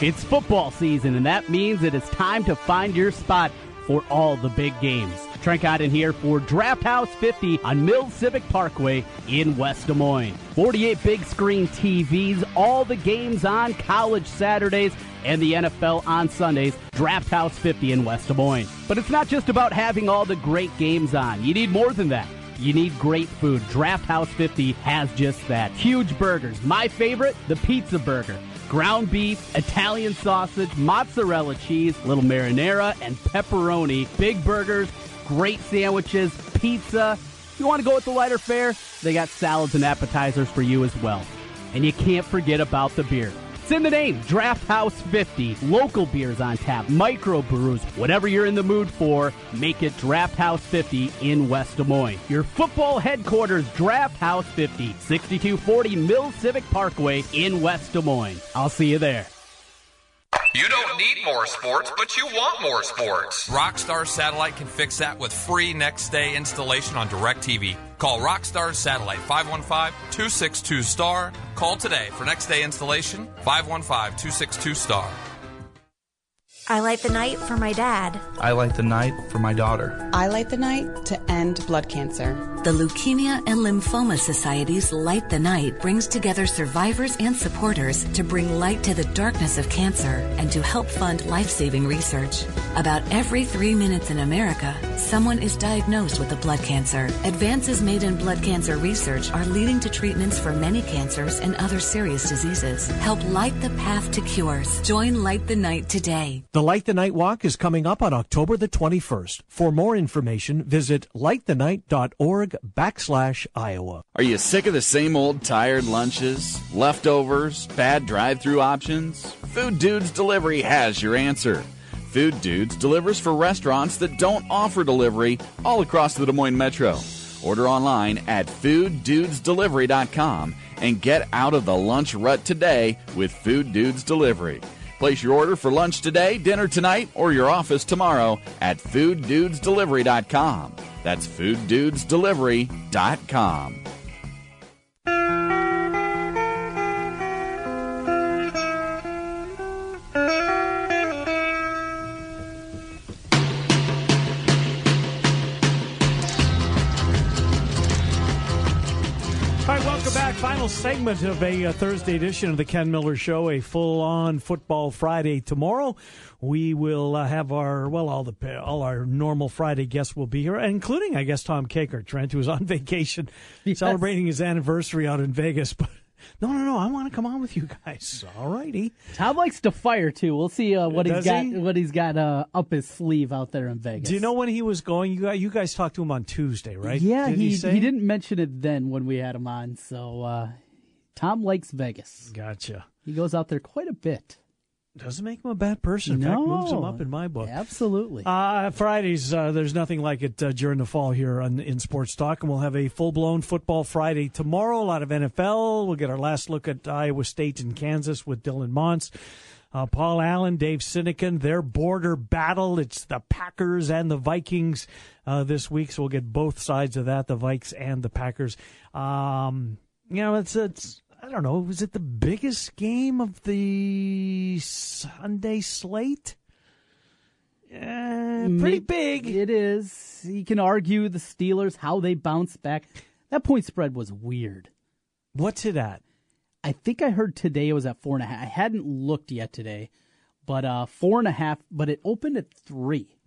It's football season, and that means it is time to find your spot for all the big games. Trent Cotton here for Draft House 50 on Mills Civic Parkway in West Des Moines. 48 big screen TVs, all the games on college Saturdays and the NFL on Sundays. Draft House 50 in West Des Moines. But it's not just about having all the great games on. You need more than that. You need great food. Draft House 50 has just that. Huge burgers. My favorite, the pizza burger. Ground beef, Italian sausage, mozzarella cheese, little marinara, and pepperoni. Big burgers, great sandwiches, pizza. You want to go with the lighter fare? They got salads and appetizers for you as well. And you can't forget about the beer. It's in the name, Draft House 50. Local beers on tap, micro brews, whatever you're in the mood for, make it Draft House 50 in West Des Moines. Your football headquarters, Draft House 50, 6240 Mill Civic Parkway in West Des Moines. I'll see you there. You don't need more sports, but you want more sports. Rockstar Satellite can fix that with free next day installation on DirecTV. Call Rockstar Satellite 515 262 STAR. Call today for next day installation 515 262 STAR. I light the night for my dad. I light the night for my daughter. I light the night to end blood cancer. The Leukemia and Lymphoma Society's Light the Night brings together survivors and supporters to bring light to the darkness of cancer and to help fund life saving research. About every three minutes in America, someone is diagnosed with a blood cancer. Advances made in blood cancer research are leading to treatments for many cancers and other serious diseases. Help light the path to cures. Join Light the Night today. The Light the Night Walk is coming up on October the 21st. For more information, visit lightthenight.org backslash Iowa. Are you sick of the same old tired lunches, leftovers, bad drive through options? Food Dudes Delivery has your answer. Food Dudes delivers for restaurants that don't offer delivery all across the Des Moines Metro. Order online at fooddudesdelivery.com and get out of the lunch rut today with Food Dudes Delivery. Place your order for lunch today, dinner tonight, or your office tomorrow at fooddudesdelivery.com. That's fooddudesdelivery.com. segment of a uh, Thursday edition of the Ken Miller Show. A full-on football Friday tomorrow. We will uh, have our well, all the all our normal Friday guests will be here, including I guess Tom Kakert, Trent, who is on vacation, celebrating his anniversary out in Vegas. But no, no, no, I want to come on with you guys. All righty. Tom likes to fire too. We'll see uh, what he's got. he? What he's got uh, up his sleeve out there in Vegas. Do you know when he was going? You guys, you guys talked to him on Tuesday, right? Yeah, Did he he, say? didn't mention it then when we had him on. So uh, Tom likes Vegas. Gotcha. He goes out there quite a bit. Doesn't make him a bad person. In fact, moves him up in my book. Absolutely. Uh, Fridays, uh, there's nothing like it uh, during the fall here on, in Sports Talk, and we'll have a full blown football Friday tomorrow. A lot of NFL. We'll get our last look at Iowa State and Kansas with Dylan Montz. Uh, Paul Allen, Dave Sinekin, their border battle. It's the Packers and the Vikings uh, this week, so we'll get both sides of that, the Vikes and the Packers. Um, you know, it's it's I don't know, was it the biggest game of the Sunday slate? Uh, pretty big. It is. You can argue the Steelers how they bounce back. That point spread was weird. What's it at? I think I heard today it was at four and a half. I hadn't looked yet today, but uh, four and a half. But it opened at three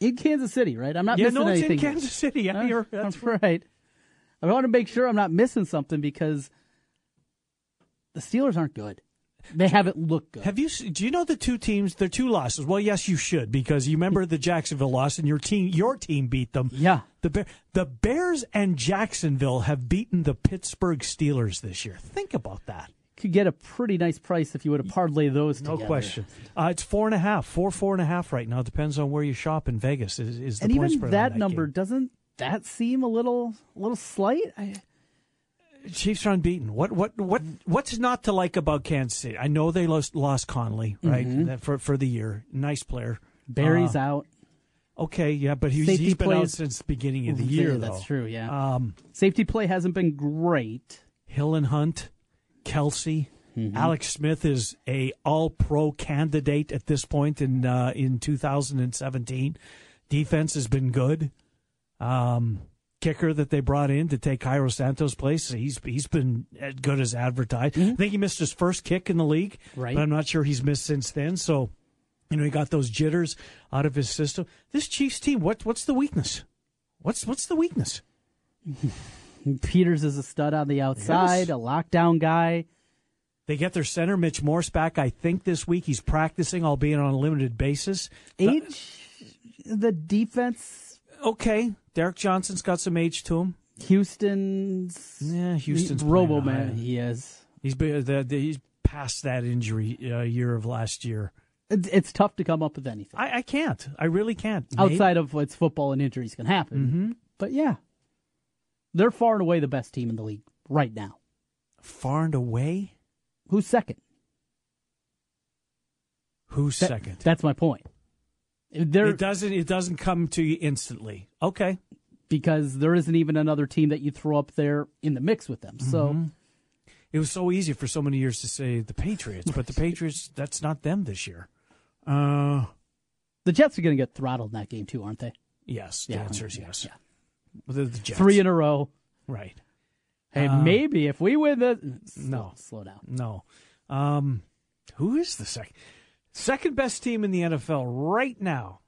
in Kansas City, right? I'm not. Yeah, missing no, it's in anything. here. Kansas City. That's right. I want to make sure I'm not missing something because the Steelers aren't good. They haven't looked good. Have you? Do you know the two teams? They're two losses. Well, yes, you should because you remember the Jacksonville loss and your team, your team beat them. Yeah. The Bear, the Bears and Jacksonville have beaten the Pittsburgh Steelers this year. Think about that. Could get a pretty nice price if you would have parlay those No together. question. Uh, it's four and a half, four four and a half right now. Depends on where you shop in Vegas. Is, is the And even that, that number game. doesn't that seem a little a little slight? I, Chiefs are unbeaten. What what what what's not to like about Kansas City? I know they lost lost Conley right Mhm. For for the year. Nice player. Berry's Uh, out. Okay, yeah, but he's, Safety he's been out since the beginning of the Yeah, year. that's true. Yeah. Um, Safety play hasn't been great. Hill and Hunt, Kelce, Mm-hmm. Alex Smith is a All Pro candidate at this point in uh, in 2017. Defense has been good. Um, kicker that they brought in to take Cairo Santos' place, he's he's been as good as advertised. I think he missed his first kick in the league, Mm-hmm. Right. but I'm not sure he's missed since then. So, you know, he got those jitters out of his system. This Chiefs team, what what's the weakness? What's what's the weakness? Peters is a stud on the outside, a lockdown guy. They get their center, Mitch Morse, back, I think, this week. He's practicing, albeit on a limited basis. Age, the defense. Okay. Derrick Johnson's got some age to him. Houston's. Yeah, Houston's Robo man. He is. He's been, the, the, he's past that injury uh, year of last year. It's, it's tough to come up with anything I, I can't. I really can't. outside of what's football and injuries can happen. Mm-hmm. But yeah, they're far and away the best team in the league right now. Far and away? Who's second? Who's That- second? That's my point. They're, it doesn't. It doesn't come to you instantly. Okay. because there isn't even another team that you throw up there in the mix with them. So Mhm. It was so easy for so many years to say the Patriots, but the Patriots, that's not them this year. Uh, the Jets are going to get throttled in that game too, aren't they? yes, the answer is yes. yeah. The, the Jets. Three in a row. Right. And Uh, maybe if we win the No. slow down. No. Um, who is the second second best team in the NFL right now?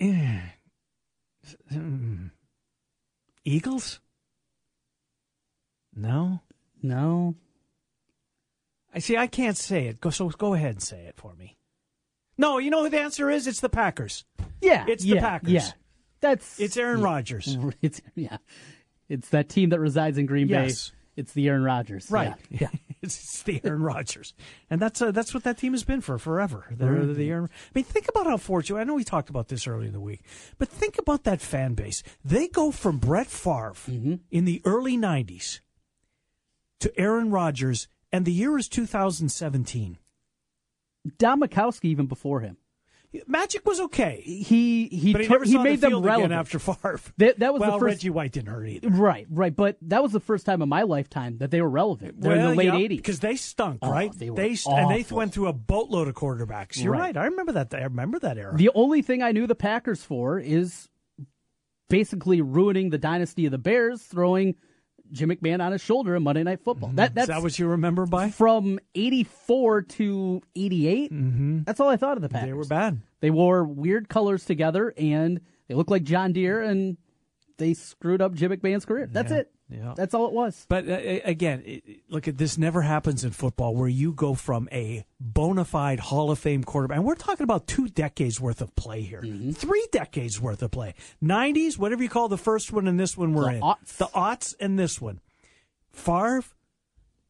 Eh. Eagles? No. No. I see. I can't say it. Go so. Go ahead and say it for me. No, you know who the answer is. It's the Packers. Yeah, It's the yeah, Packers. Yeah, that's It's Aaron Rodgers. It's yeah, it's that team that resides in Green Yes. Bay. It's the Aaron Rodgers. Right. Yeah. it's, it's the Aaron Rodgers, and that's uh, that's what that team has been for forever. They're Mhm. the Aaron. I mean, think about how fortunate. I know we talked about this earlier in the week, but think about that fan base. They go from Brett Favre Mm-hmm. in the early '90s to Aaron Rodgers, and the year is 2017. Don Majkowski even before him. Magic was okay. He he but he, tur- he made the them relevant again after Favre. That, that was well, the first. Reggie White didn't hurt either. Right, right, but that was the first time in my lifetime that they were relevant. They're in the late '80s because they stunk, Oh, right? they were st- and they went through a boatload of quarterbacks. You're Right. right. I remember that. I remember that era. The only thing I knew the Packers for is basically ruining the dynasty of the Bears, throwing Jim McMahon on his shoulder in Monday Night Football. That that's Is that what you remember by? from '84 to '88. Mm-hmm. That's all I thought of the Packers. They were bad. They wore weird colors together, and they looked like John Deere, and they screwed up Jim McMahon's career. That's Yeah, it. Yeah. That's all it was. But uh, again, it, look at this. Never happens in football where you go from a bona fide Hall of Fame quarterback, and we're talking about two decades worth of play here, Mm-hmm. three decades worth of play, nineties, whatever you call the first one, and this one we're The in, aughts. the aughts, and this one. Favre,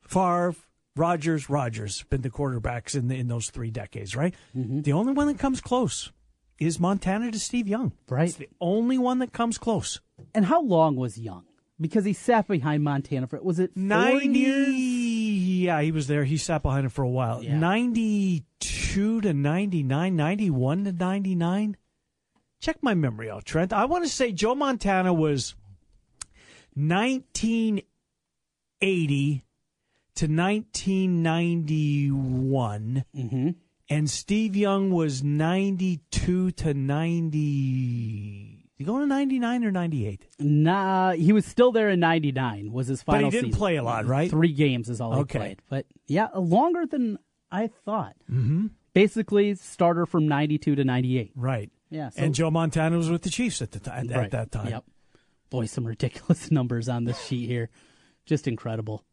Favre, Rodgers, Rodgers been the quarterbacks in the, in those three decades, right? Mm-hmm. The only one that comes close is Montana to Steve Young. Right. It's the only one that comes close. And how long was Young? Because he sat behind Montana for was it four 90 years? yeah he was there he sat behind it for a while Yeah. 92 to 99 91 to 99 check my memory out trent i want to say joe montana was 1980 to 1991 Mm-hmm. and steve young was 92 to 90 you going to 99 or 98 Nah, he was still there in '99. Was his final But he didn't season. play a lot, right? Three games is all Okay. he played. But yeah, longer than I thought. mm-hmm. Basically, starter from '92 to '98. right Yeah, so- and joe montana was with the chiefs at the time at Right. that time Yep. Boy, some ridiculous numbers on this sheet here. Just incredible.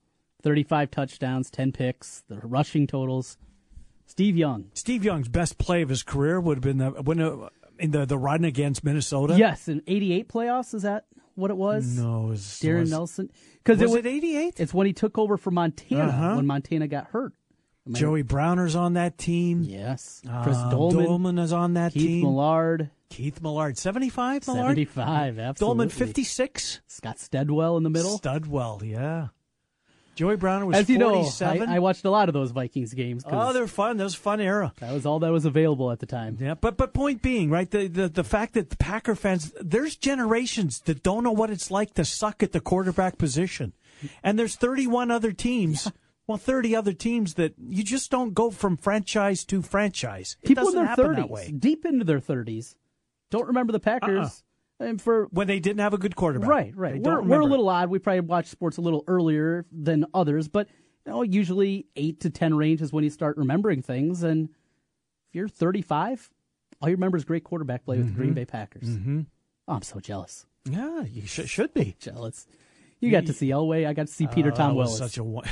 35 touchdowns, 10 picks, the rushing totals. Steve Young. Steve Young's best play of his career would have been the when uh, in the the run against Minnesota. Yes, in 88 playoffs, is that what it was? No, it was Darrin was- Nelson. Because was it it 88? It's when he took over for Montana Uh-huh. when Montana got hurt. Am I- Joey Browner's on that team. Yes. Chris Uh, Doleman. is on that Keith team. Keith Millard. Keith Millard, seventy five. Millard, 75, absolutely. Doleman fifty six. Scott Studwell in the middle. Studwell, yeah. Joey Browner was As you know, I. I watched a lot of those Vikings games. Oh, they're fun. That was a fun era. that was all that was available at the time. Yeah, but but point being, right, the, the the fact that the Packer fans, there's generations that don't know what it's like to suck at the quarterback position, and there's 31 other teams. Well, 30 other teams that you just don't go from franchise to franchise. It People in their happen that 30s, way. deep into their 30s, don't remember the Packers. Uh-uh. And for when they didn't have a good quarterback. Right, right. We're, we're a little odd. We probably watch sports a little earlier than others, but you know, usually eight to ten range is when you start remembering things. And if you're 35, all you remember is great quarterback play with the Green Bay Packers. Mm-hmm. Oh, I'm so jealous. Yeah, you sh- should be jealous. You got to see Elway. I got to see Peter Oh, Tom Willis. Such a one.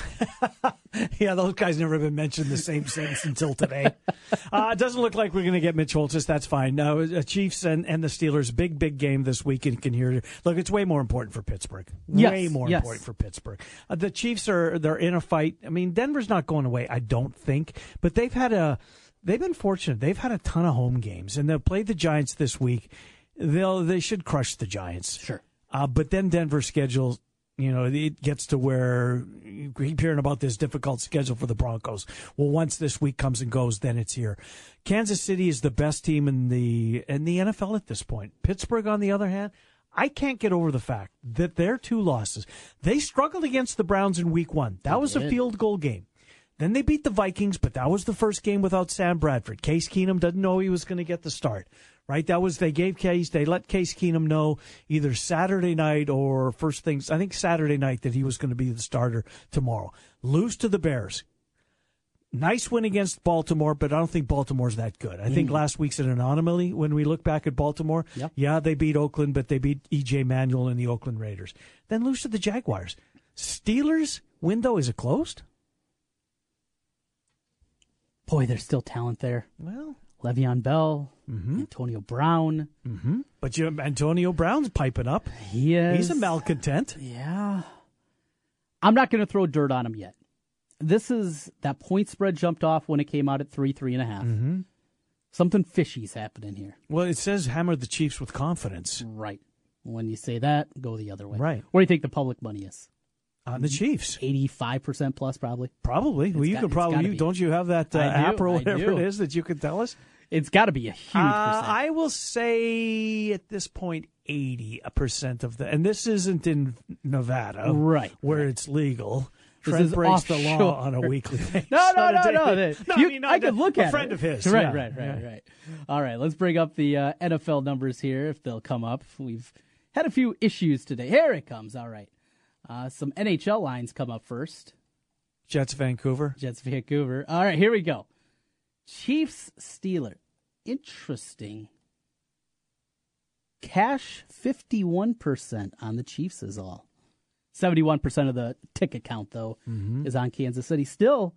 yeah, those guys never been mentioned the same sentence until today. uh, it doesn't look like we're going to get Mitch Holthus. That's fine. No, uh, Chiefs and, and the Steelers, big big game this week. And can hear look, it's way more important for Pittsburgh. Yes, way more yes. important for Pittsburgh. Uh, the Chiefs are they're in a fight. I mean, Denver's not going away. I don't think, but they've had a they've been fortunate. They've had a ton of home games, and they'll play the Giants this week. They'll they should crush the Giants. Sure. Uh, but then Denver's schedule, you know, it gets to where you keep hearing about this difficult schedule for the Broncos. Well, once this week comes and goes, then it's here. Kansas City is the best team in the in the NFL at this point. Pittsburgh, on the other hand, I can't get over the fact that their two losses, they struggled against the Browns in Week One. That was a field goal game. Then they beat the Vikings, but that was the first game without Sam Bradford. Case Keenum doesn't know he was going to get the start. Right? That was they gave Case they let Case Keenum know either Saturday night or first things I think Saturday night that he was going to be the starter tomorrow. Lose to the Bears. Nice win against Baltimore, but I don't think Baltimore's that good. I think Mm. last week's an anomaly when we look back at Baltimore. Yep. Yeah, they beat Oakland, but they beat EJ Manuel and the Oakland Raiders. Then lose to the Jaguars. Steelers window is it closed? Boy, there's still talent there. Well, Le'Veon Bell, Antonio Brown. Mm-hmm. But you, Antonio Brown's piping up. He is. He's a malcontent. Yeah. I'm not going to throw dirt on him yet. This is that point spread jumped off when it came out at three, three and a half. Mm-hmm. Something fishy's happening here. Well, it says hammer the Chiefs with confidence. Right. When you say that, go the other way. Right. Where do you think the public money is? On the Chiefs. 85% plus, probably. Probably. well, you got- could probably, you, don't you have that uh, I app or whatever it is that you could tell us? It's got to be a huge Uh. I will say at this point, 80% of the, and this isn't in Nevada. Right, Where it's legal. This Trent is breaks the law offshore. on a weekly basis. No, no, a no, no. No, you- I mean, I could a- look a at friend it. of his. Right, yeah. right, right, right. All right, let's bring up the uh, NFL numbers here if they'll come up. We've had a few issues today. Here it comes. All right. Uh, some NHL lines come up first. Jets Vancouver. Jets Vancouver. All right, here we go. Chiefs Steeler. Interesting. Cash 51% on the Chiefs is all. 71% of the ticket count, though, Mhm. is on Kansas City. Still,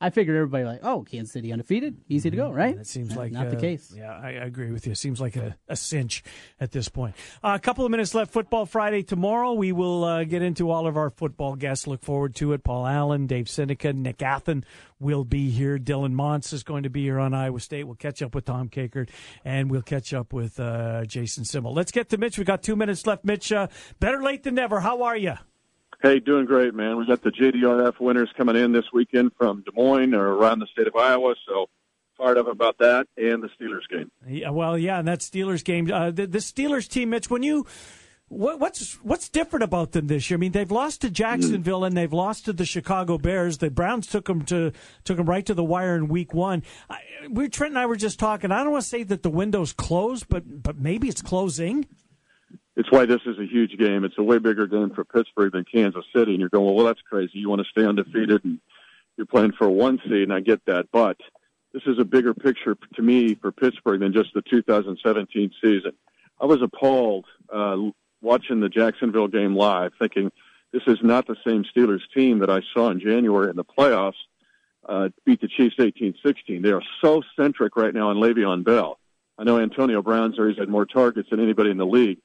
I figured everybody like, oh, Kansas City undefeated, easy to go, right? It seems like not the uh, case. Yeah, I, I agree with you. It seems like a, a cinch at this point. Uh, a couple of minutes left. Football Friday tomorrow. We will uh, get into all of our football guests. Look forward to it. Paul Allen, Dave Seneca, Nick Athen will be here. Dylan Montz is going to be here on Iowa State. We'll catch up with Tom Kakert, and we'll catch up with uh, Jason Simmel. Let's get to Mitch. We got two minutes left. Mitch, uh, better late than never. How are you? Hey, doing great, man. We got the JDRF winners coming in this weekend from Des Moines or around the state of Iowa, so fired up about that and the Steelers game. Yeah, well, yeah, and that Steelers game, uh, the, the Steelers team, Mitch. When you, what, what's what's different about them this year? I mean, they've lost to Jacksonville and they've lost to the Chicago Bears. The Browns took them to took them right to the wire in Week One. I, we Trent and I were just talking. I don't want to say that the window's closed, but but maybe it's closing. It's why this is a huge game. It's a way bigger game for Pittsburgh than Kansas City. And you're going, well, that's crazy. You want to stay undefeated and you're playing for one seed, and I get that. But this is a bigger picture to me for Pittsburgh than just the 2017 season. I was appalled uh, watching the Jacksonville game live, thinking this is not the same Steelers team that I saw in January in the playoffs uh, beat the Chiefs 18-16. They are so centric right now on Le'Veon Bell. I know Antonio Brown's he's had more targets than anybody in the league.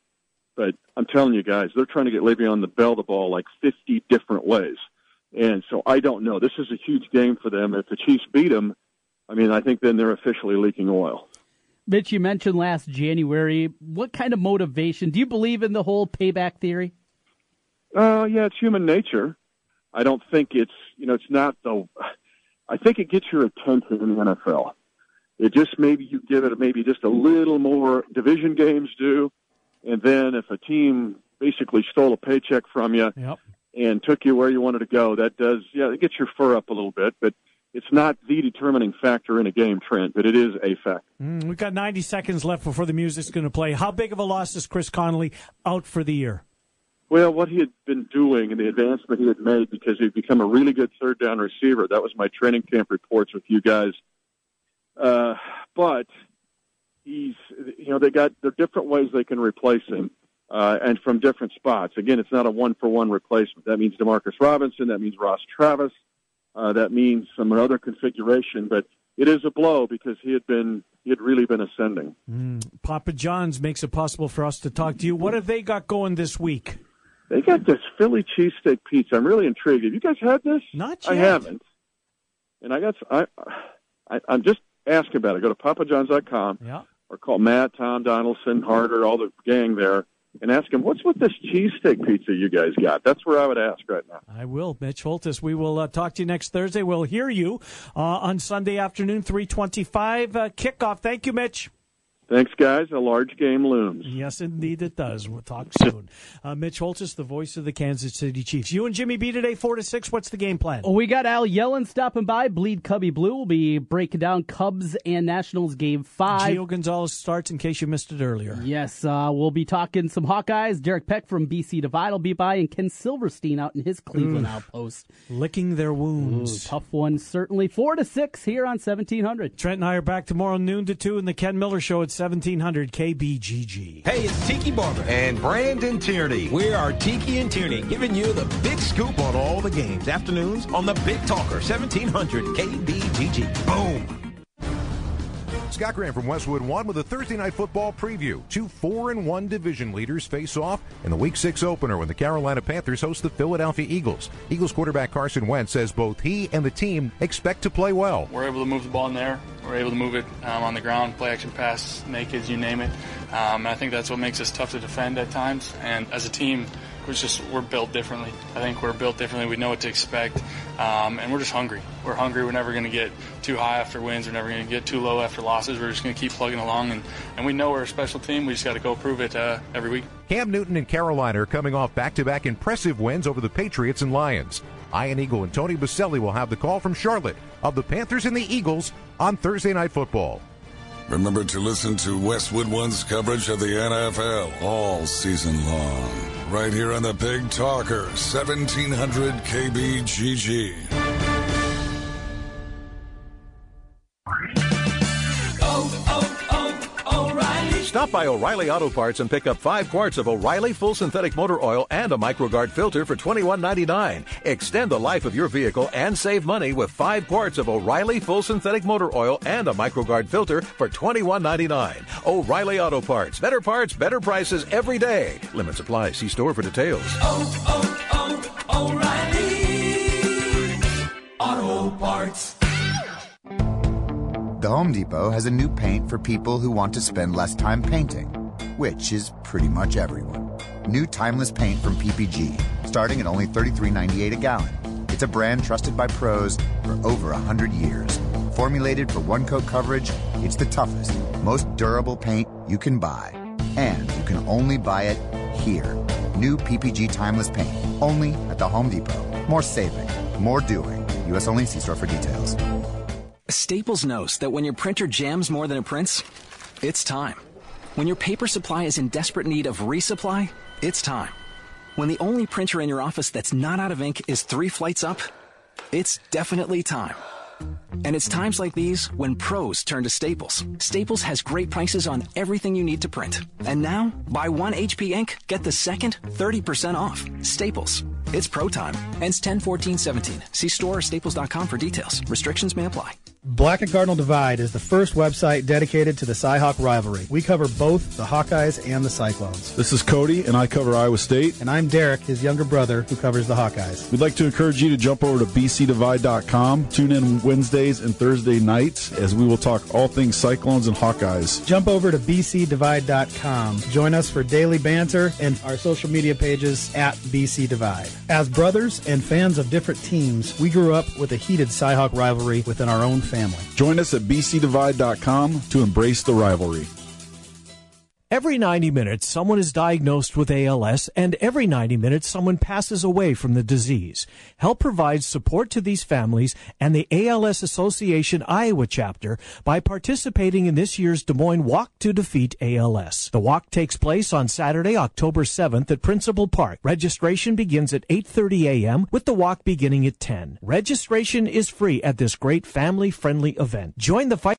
But I'm telling you guys, they're trying to get Le'Veon the Bell the ball like 50 different ways. And so I don't know. This is a huge game for them. If the Chiefs beat them, I mean, I think then they're officially leaking oil. Mitch, you mentioned last January. What kind of motivation? Do you believe in the whole payback theory? Uh, yeah, it's human nature. I don't think it's, you know, it's not the, I think it gets your attention in the NFL. It just maybe you give it maybe just a little more division games do. And then if a team basically stole a paycheck from you Yep. and took you where you wanted to go, that does, yeah, it gets your fur up a little bit, but it's not the determining factor in a game, Trent, but it is a factor. Mm, we've got 90 seconds left before the music's going to play. How big of a loss is Chris Conley out for the year? Well, what he had been doing and the advancement he had made because he'd become a really good third down receiver. That was my training camp reports with you guys. Uh, but he's, you know, they got, there are different ways they can replace him. Uh, and from different spots. Again, it's not a one for one replacement. That means Demarcus Robinson. That means Ross Travis. Uh, that means some other configuration, but it is a blow because he had been, he had really been ascending. Mm, Papa John's makes it possible for us to talk to you. What have they got going this week? They got this Philly cheesesteak pizza. I'm really intrigued. Have you guys had this? Not I yet. haven't. And I got. I, I I'm just asking about it. Go to papajohns.com Yeah. Or call Matt, Tom Donaldson, Harder, all the gang there, and ask them what's with this cheesesteak pizza you guys got. That's where I would ask right now. I will, Mitch Holthus. We will uh, talk to you next Thursday. We'll hear you uh, on Sunday afternoon, three twenty-five uh, kickoff. Thank you, Mitch. Thanks, guys. A large game looms. Yes, indeed it does. We'll talk soon. Uh, Mitch Holthus, the voice of the Kansas City Chiefs. You and Jimmy B today, 4 to 6. What's the game plan? Oh, we got Al Yellen stopping by. Bleed Cubby Blue will be breaking down Cubs and Nationals game five. Gio Gonzalez starts in case you missed it earlier. Yes, uh, we'll be talking some Hawkeyes. Derek Peck from BC Divide will be by, and Ken Silverstein out in his Cleveland Ooh. outpost. Licking their wounds. Ooh, tough one, certainly. 4 to 6 here on 1700. Trent and I are back tomorrow noon to 2 in the Ken Miller Show at 1700 KBGG. Hey, it's Tiki Barber and Brandon Tierney. We are Tiki and Tierney, giving you the big scoop on all the games. Afternoons on the Big Talker, 1700 KBGG. Boom. Scott Graham from Westwood One with a Thursday night football preview. Two four and one division leaders face off in the Week Six opener when the Carolina Panthers host the Philadelphia Eagles. Eagles quarterback Carson Wentz says both he and the team expect to play well. We're able to move the ball in there. We're able to move it um, on the ground, play action pass, naked, you name it. Um, and I think that's what makes us tough to defend at times. And as a team, we're just we're built differently. I think we're built differently. We know what to expect, um, and we're just hungry. We're hungry. We're never going to get too high after wins. We're never going to get too low after losses. We're just going to keep plugging along, and, and we know we're a special team. We just got to go prove it uh, every week. Cam Newton and Carolina are coming off back-to-back impressive wins over the Patriots and Lions. Ian Eagle and Tony Baselli will have the call from Charlotte of the Panthers and the Eagles on Thursday Night Football. Remember to listen to Westwood One's coverage of the NFL all season long. Right here on the Big Talker, 1700 KBGG. Stop by O'Reilly Auto Parts and pick up five quarts of O'Reilly Full Synthetic Motor Oil and a MicroGard filter for $21.99. Extend the life of your vehicle and save money with five quarts of O'Reilly Full Synthetic Motor Oil and a MicroGard filter for $21.99. O'Reilly Auto Parts. Better parts, better prices every day. Limit apply. See store for details. Oh, oh, oh, O'Reilly Auto Parts. The Home Depot has a new paint for people who want to spend less time painting, which is pretty much everyone. New timeless paint from PPG, starting at only $33.98 a gallon. It's a brand trusted by pros for over 100 years. Formulated for one coat coverage, it's the toughest, most durable paint you can buy. And you can only buy it here. New PPG timeless paint, only at the Home Depot. More saving, more doing. U.S. only see store for details. Staples knows that when your printer jams more than it prints, it's time. When your paper supply is in desperate need of resupply, it's time. When the only printer in your office that's not out of ink is three flights up, it's definitely time. And it's times like these when pros turn to Staples. Staples has great prices on everything you need to print. And now, buy one HP ink, get the second 30% off. Staples. It's pro time. Ends 10 14 17. See store or staples.com for details. Restrictions may apply. Black and Cardinal Divide is the first website dedicated to the Cyhawk rivalry. We cover both the Hawkeyes and the Cyclones. This is Cody, and I cover Iowa State. And I'm Derek, his younger brother, who covers the Hawkeyes. We'd like to encourage you to jump over to bcdivide.com. Tune in Wednesdays and Thursday nights as we will talk all things Cyclones and Hawkeyes. Jump over to bcdivide.com. Join us for daily banter and our social media pages at BC Divide. As brothers and fans of different teams, we grew up with a heated Cyhawk rivalry within our own family. Join us at bcdivide.com to embrace the rivalry. Every 90 minutes, someone is diagnosed with ALS, and every 90 minutes, someone passes away from the disease. Help provides support to these families and the ALS Association Iowa chapter by participating in this year's Des Moines Walk to Defeat ALS. The walk takes place on Saturday, October 7th at Principal Park. Registration begins at 8:30 a.m. with the walk beginning at 10. Registration is free at this great family-friendly event. Join the fight